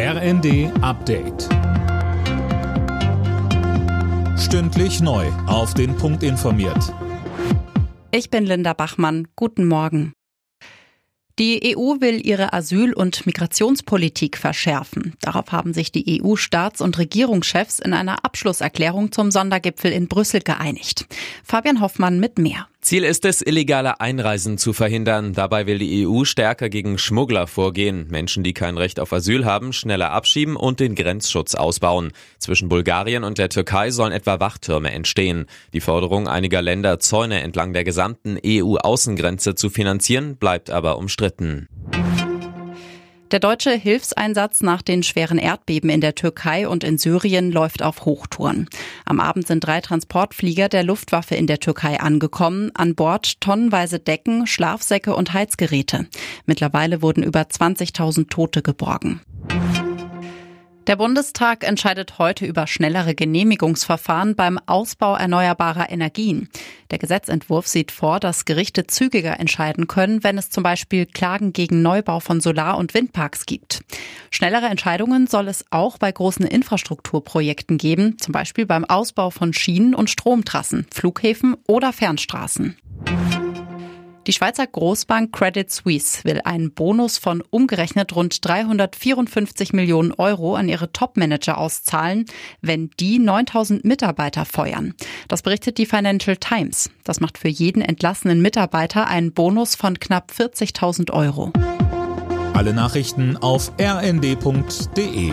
RND Update. Stündlich neu. Auf den Punkt informiert. Ich bin Linda Bachmann. Guten Morgen. Die EU will ihre Asyl- und Migrationspolitik verschärfen. Darauf haben sich die EU-Staats- und Regierungschefs in einer Abschlusserklärung zum Sondergipfel in Brüssel geeinigt. Fabian Hoffmann mit mehr. Ziel ist es, illegale Einreisen zu verhindern. Dabei will die EU stärker gegen Schmuggler vorgehen, Menschen, die kein Recht auf Asyl haben, schneller abschieben und den Grenzschutz ausbauen. Zwischen Bulgarien und der Türkei sollen etwa Wachtürme entstehen. Die Forderung einiger Länder, Zäune entlang der gesamten EU-Außengrenze zu finanzieren, bleibt aber umstritten. Der deutsche Hilfseinsatz nach den schweren Erdbeben in der Türkei und in Syrien läuft auf Hochtouren. Am Abend sind drei Transportflieger der Luftwaffe in der Türkei angekommen. An Bord tonnenweise Decken, Schlafsäcke und Heizgeräte. Mittlerweile wurden über 20.000 Tote geborgen. Der Bundestag entscheidet heute über schnellere Genehmigungsverfahren beim Ausbau erneuerbarer Energien. Der Gesetzentwurf sieht vor, dass Gerichte zügiger entscheiden können, wenn es zum Beispiel Klagen gegen Neubau von Solar- und Windparks gibt. Schnellere Entscheidungen soll es auch bei großen Infrastrukturprojekten geben, zum Beispiel beim Ausbau von Schienen und Stromtrassen, Flughäfen oder Fernstraßen. Die Schweizer Großbank Credit Suisse will einen Bonus von umgerechnet rund 354 Millionen Euro an ihre Topmanager auszahlen, wenn die 9000 Mitarbeiter feuern. Das berichtet die Financial Times. Das macht für jeden entlassenen Mitarbeiter einen Bonus von knapp 40.000 Euro. Alle Nachrichten auf rnd.de